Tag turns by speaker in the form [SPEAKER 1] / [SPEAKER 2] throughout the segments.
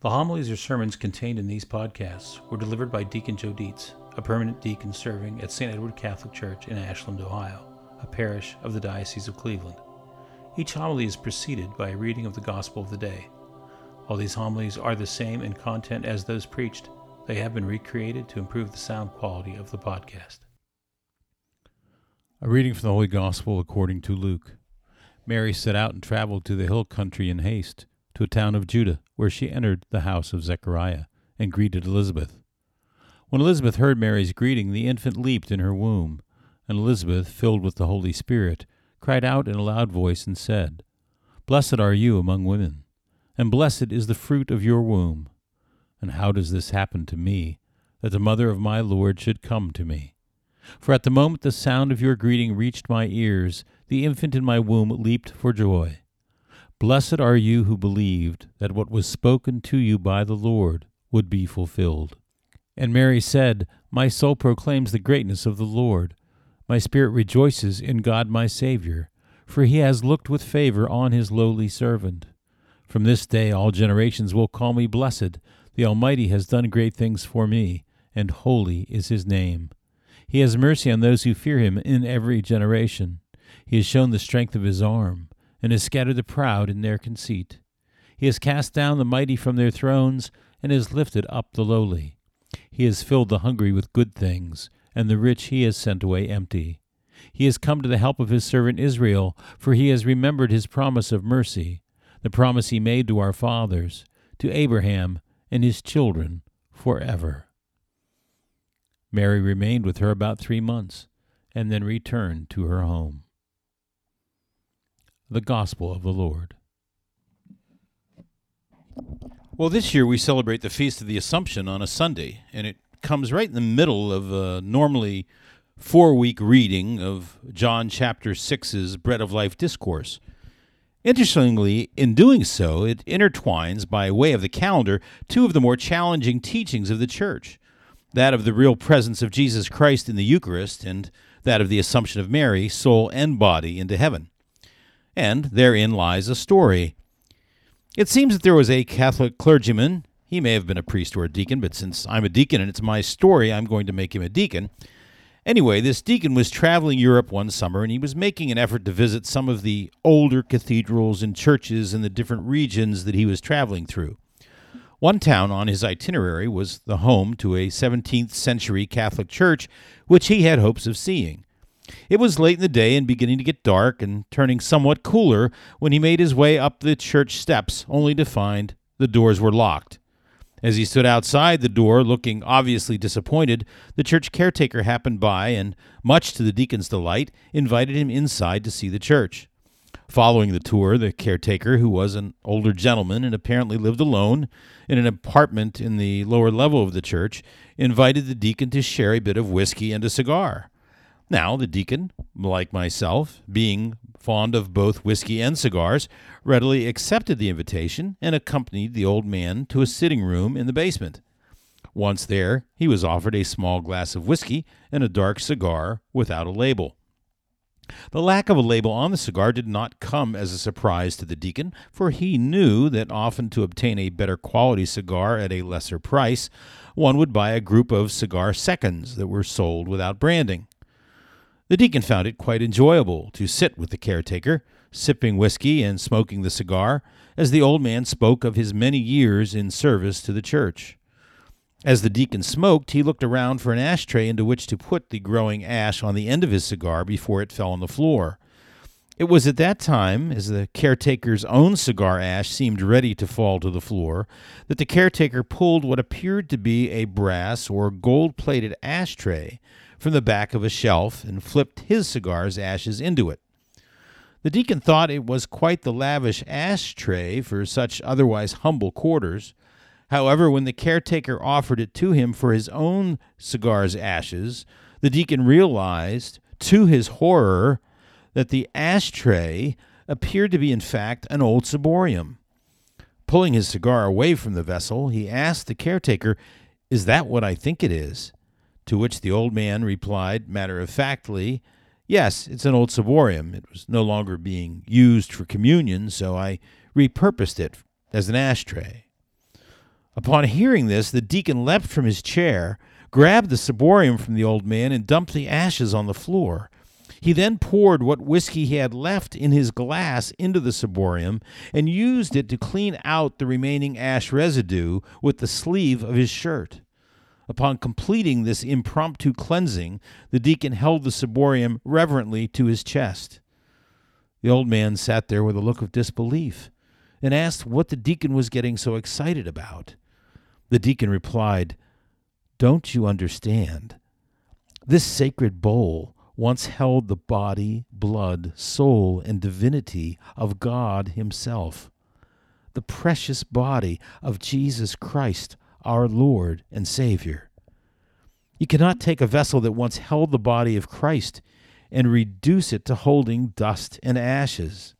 [SPEAKER 1] The homilies or sermons contained in these podcasts were delivered by Deacon Joe Dietz, a permanent deacon serving at St. Edward Catholic Church in Ashland, Ohio, a parish of the Diocese of Cleveland. Each homily is preceded by a reading of the Gospel of the day. While these homilies are the same in content as those preached, they have been recreated to improve the sound quality of the podcast.
[SPEAKER 2] A reading from the Holy Gospel according to Luke. Mary set out and traveled to the hill country in haste, to a town of Judah, where she entered the house of Zechariah and greeted Elizabeth. When Elizabeth heard Mary's greeting, the infant leaped in her womb, and Elizabeth, filled with the Holy Spirit, cried out in a loud voice and said, Blessed are you among women, and blessed is the fruit of your womb. And how does this happen to me, that the mother of my Lord should come to me? For at the moment the sound of your greeting reached my ears, the infant in my womb leaped for joy. Blessed are you who believed that what was spoken to you by the Lord would be fulfilled. And Mary said, My soul proclaims the greatness of the Lord. My spirit rejoices in God my Saviour, for he has looked with favor on his lowly servant. From this day all generations will call me blessed. The Almighty has done great things for me, and holy is his name. He has mercy on those who fear him in every generation. He has shown the strength of his arm, and has scattered the proud in their conceit. He has cast down the mighty from their thrones, and has lifted up the lowly. He has filled the hungry with good things, and the rich he has sent away empty. He has come to the help of his servant Israel, for he has remembered his promise of mercy, the promise he made to our fathers, to Abraham and his children forever. Mary remained with her about three months, and then returned to her home. The Gospel of the Lord. Well, this year we celebrate the Feast of the Assumption on a Sunday, and it comes right in the middle of a normally four week reading of John chapter 6's Bread of Life discourse. Interestingly, in doing so, it intertwines, by way of the calendar, two of the more challenging teachings of the Church that of the real presence of Jesus Christ in the Eucharist, and that of the Assumption of Mary, soul and body, into heaven. And therein lies a story. It seems that there was a Catholic clergyman. He may have been a priest or a deacon, but since I'm a deacon and it's my story, I'm going to make him a deacon. Anyway, this deacon was traveling Europe one summer and he was making an effort to visit some of the older cathedrals and churches in the different regions that he was traveling through. One town on his itinerary was the home to a 17th century Catholic church, which he had hopes of seeing. It was late in the day and beginning to get dark and turning somewhat cooler when he made his way up the church steps, only to find the doors were locked. As he stood outside the door, looking obviously disappointed, the church caretaker happened by and, much to the deacon's delight, invited him inside to see the church. Following the tour, the caretaker, who was an older gentleman and apparently lived alone in an apartment in the lower level of the church, invited the deacon to share a bit of whiskey and a cigar. Now, the deacon, like myself, being fond of both whiskey and cigars, readily accepted the invitation and accompanied the old man to a sitting room in the basement. Once there, he was offered a small glass of whiskey and a dark cigar without a label. The lack of a label on the cigar did not come as a surprise to the deacon, for he knew that often to obtain a better quality cigar at a lesser price, one would buy a group of cigar seconds that were sold without branding. The deacon found it quite enjoyable to sit with the caretaker, sipping whiskey and smoking the cigar, as the old man spoke of his many years in service to the church. As the deacon smoked, he looked around for an ashtray into which to put the growing ash on the end of his cigar before it fell on the floor. It was at that time, as the caretaker's own cigar ash seemed ready to fall to the floor, that the caretaker pulled what appeared to be a brass or gold plated ashtray from the back of a shelf and flipped his cigar's ashes into it. The deacon thought it was quite the lavish ashtray for such otherwise humble quarters. However, when the caretaker offered it to him for his own cigar's ashes, the deacon realized, to his horror, that the ashtray appeared to be, in fact, an old ciborium. Pulling his cigar away from the vessel, he asked the caretaker, Is that what I think it is? To which the old man replied, matter of factly, Yes, it's an old ciborium. It was no longer being used for communion, so I repurposed it as an ashtray. Upon hearing this, the deacon leapt from his chair, grabbed the ciborium from the old man, and dumped the ashes on the floor. He then poured what whiskey he had left in his glass into the ciborium and used it to clean out the remaining ash residue with the sleeve of his shirt. Upon completing this impromptu cleansing, the deacon held the ciborium reverently to his chest. The old man sat there with a look of disbelief and asked what the deacon was getting so excited about. The deacon replied, Don't you understand? This sacred bowl once held the body, blood, soul, and divinity of God Himself, the precious body of Jesus Christ, our Lord and Savior. You cannot take a vessel that once held the body of Christ and reduce it to holding dust and ashes.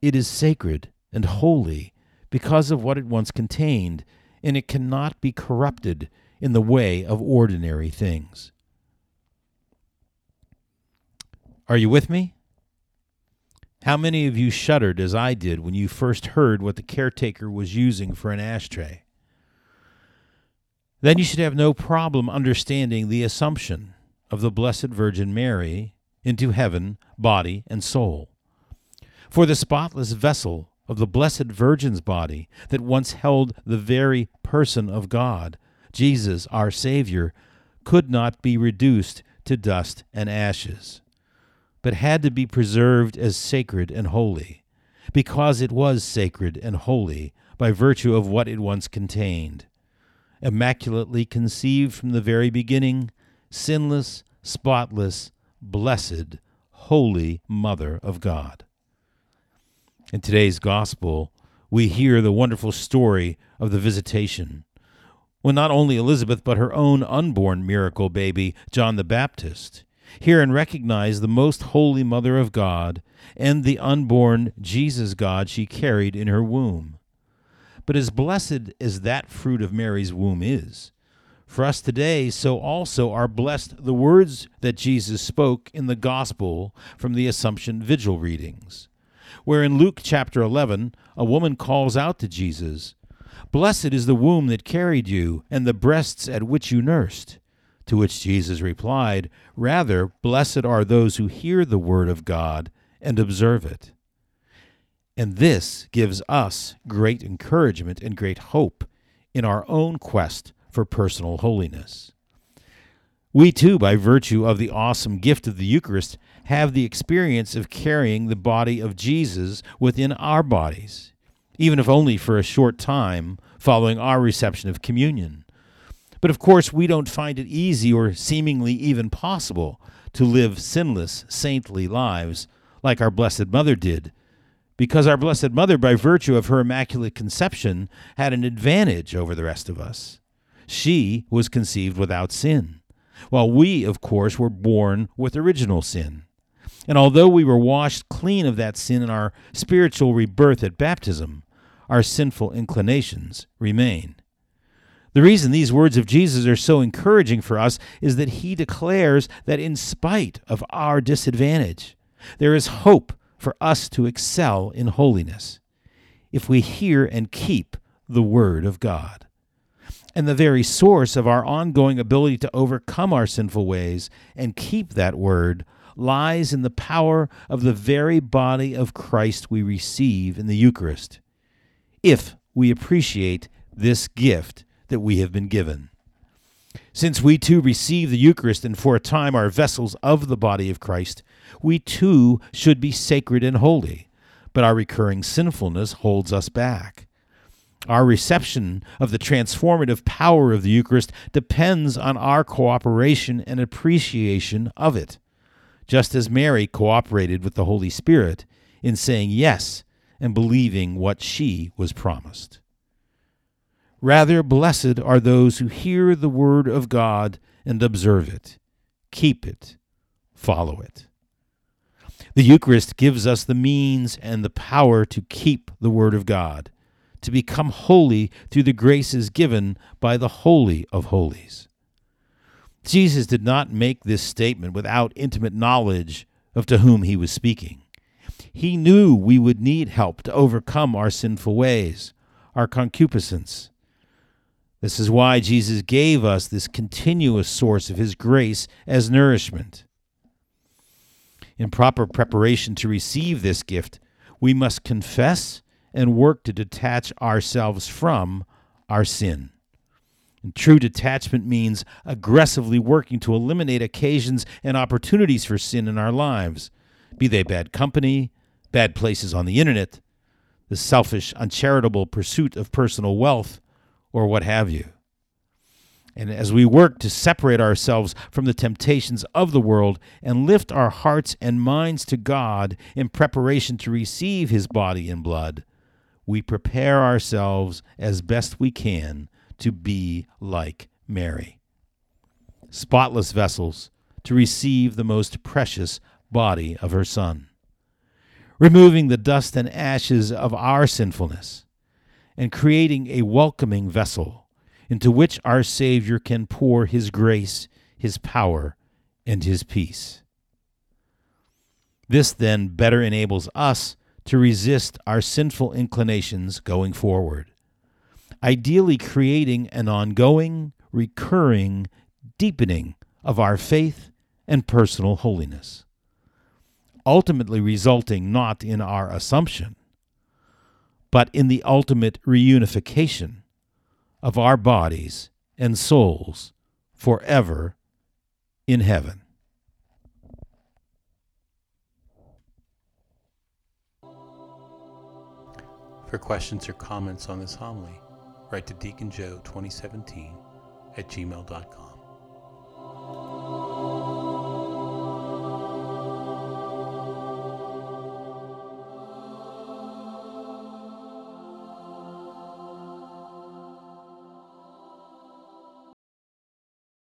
[SPEAKER 2] It is sacred and holy because of what it once contained, and it cannot be corrupted in the way of ordinary things. Are you with me? How many of you shuddered as I did when you first heard what the caretaker was using for an ashtray? Then you should have no problem understanding the assumption of the Blessed Virgin Mary into heaven, body, and soul. For the spotless vessel of the Blessed Virgin's body that once held the very person of God, Jesus our Savior, could not be reduced to dust and ashes but had to be preserved as sacred and holy, because it was sacred and holy by virtue of what it once contained. Immaculately conceived from the very beginning, sinless, spotless, blessed, holy Mother of God. In today's Gospel, we hear the wonderful story of the visitation, when not only Elizabeth but her own unborn miracle baby, John the Baptist, Hear and recognize the most holy Mother of God and the unborn Jesus God she carried in her womb. But as blessed as that fruit of Mary's womb is, for us today, so also are blessed the words that Jesus spoke in the Gospel from the Assumption Vigil readings, where in Luke chapter 11, a woman calls out to Jesus, Blessed is the womb that carried you, and the breasts at which you nursed. To which Jesus replied, Rather, blessed are those who hear the word of God and observe it. And this gives us great encouragement and great hope in our own quest for personal holiness. We too, by virtue of the awesome gift of the Eucharist, have the experience of carrying the body of Jesus within our bodies, even if only for a short time following our reception of communion. But of course, we don't find it easy or seemingly even possible to live sinless, saintly lives like our Blessed Mother did, because our Blessed Mother, by virtue of her Immaculate Conception, had an advantage over the rest of us. She was conceived without sin, while we, of course, were born with original sin. And although we were washed clean of that sin in our spiritual rebirth at baptism, our sinful inclinations remain. The reason these words of Jesus are so encouraging for us is that he declares that in spite of our disadvantage, there is hope for us to excel in holiness if we hear and keep the Word of God. And the very source of our ongoing ability to overcome our sinful ways and keep that Word lies in the power of the very body of Christ we receive in the Eucharist, if we appreciate this gift that we have been given. Since we too receive the Eucharist and for a time are vessels of the body of Christ, we too should be sacred and holy, but our recurring sinfulness holds us back. Our reception of the transformative power of the Eucharist depends on our cooperation and appreciation of it, just as Mary cooperated with the Holy Spirit in saying yes and believing what she was promised. Rather, blessed are those who hear the word of God and observe it, keep it, follow it. The Eucharist gives us the means and the power to keep the word of God, to become holy through the graces given by the Holy of Holies. Jesus did not make this statement without intimate knowledge of to whom he was speaking. He knew we would need help to overcome our sinful ways, our concupiscence, This is why Jesus gave us this continuous source of His grace as nourishment. In proper preparation to receive this gift, we must confess and work to detach ourselves from our sin. And true detachment means aggressively working to eliminate occasions and opportunities for sin in our lives, be they bad company, bad places on the internet, the selfish, uncharitable pursuit of personal wealth, or what have you. And as we work to separate ourselves from the temptations of the world and lift our hearts and minds to God in preparation to receive His body and blood, we prepare ourselves as best we can to be like Mary. Spotless vessels to receive the most precious body of her Son, removing the dust and ashes of our sinfulness, and creating a welcoming vessel into which our Savior can pour His grace, His power, and His peace. This then better enables us to resist our sinful inclinations going forward, ideally creating an ongoing, recurring deepening of our faith and personal holiness, ultimately resulting not in our assumption, but in the ultimate reunification of our bodies and souls forever in heaven.
[SPEAKER 1] For questions or comments on this homily, write to Deacon Joe 2017 at gmail.com.